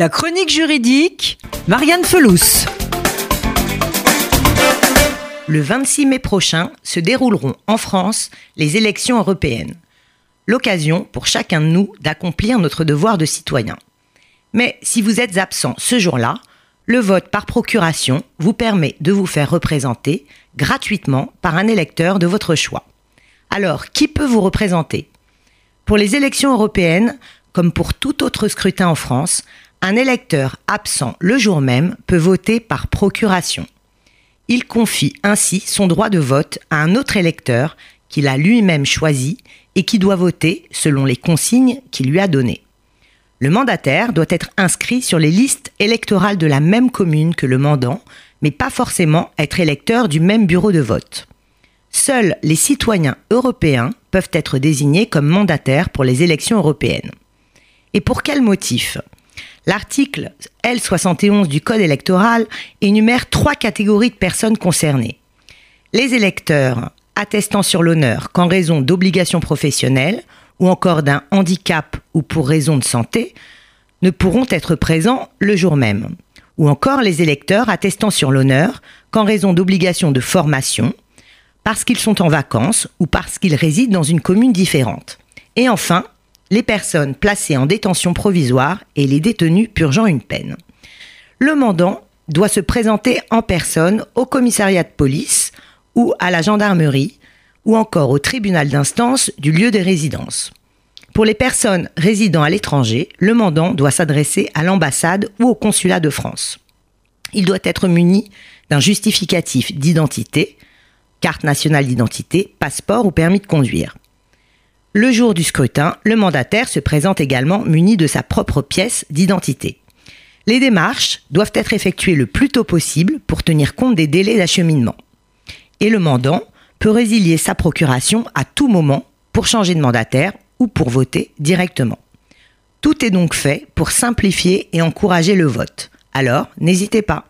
La chronique juridique, Marianne Felous. Le 26 mai prochain se dérouleront en France les élections européennes. L'occasion pour chacun de nous d'accomplir notre devoir de citoyen. Mais si vous êtes absent ce jour-là, le vote par procuration vous permet de vous faire représenter gratuitement par un électeur de votre choix. Alors, qui peut vous représenter? Pour les élections européennes, comme pour tout autre scrutin en France, un électeur absent le jour même peut voter par procuration. Il confie ainsi son droit de vote à un autre électeur qu'il a lui-même choisi et qui doit voter selon les consignes qu'il lui a données. Le mandataire doit être inscrit sur les listes électorales de la même commune que le mandant, mais pas forcément être électeur du même bureau de vote. Seuls les citoyens européens peuvent être désignés comme mandataires pour les élections européennes. Et pour quel motif? L'article L71 du Code électoral énumère trois catégories de personnes concernées. Les électeurs attestant sur l'honneur qu'en raison d'obligations professionnelles ou encore d'un handicap ou pour raison de santé ne pourront être présents le jour même. Ou encore les électeurs attestant sur l'honneur qu'en raison d'obligations de formation, parce qu'ils sont en vacances ou parce qu'ils résident dans une commune différente. Et enfin, les personnes placées en détention provisoire et les détenus purgeant une peine. Le mandant doit se présenter en personne au commissariat de police ou à la gendarmerie ou encore au tribunal d'instance du lieu de résidence. Pour les personnes résidant à l'étranger, le mandant doit s'adresser à l'ambassade ou au consulat de France. Il doit être muni d'un justificatif d'identité, carte nationale d'identité, passeport ou permis de conduire. Le jour du scrutin, le mandataire se présente également muni de sa propre pièce d'identité. Les démarches doivent être effectuées le plus tôt possible pour tenir compte des délais d'acheminement. Et le mandant peut résilier sa procuration à tout moment pour changer de mandataire ou pour voter directement. Tout est donc fait pour simplifier et encourager le vote. Alors, n'hésitez pas.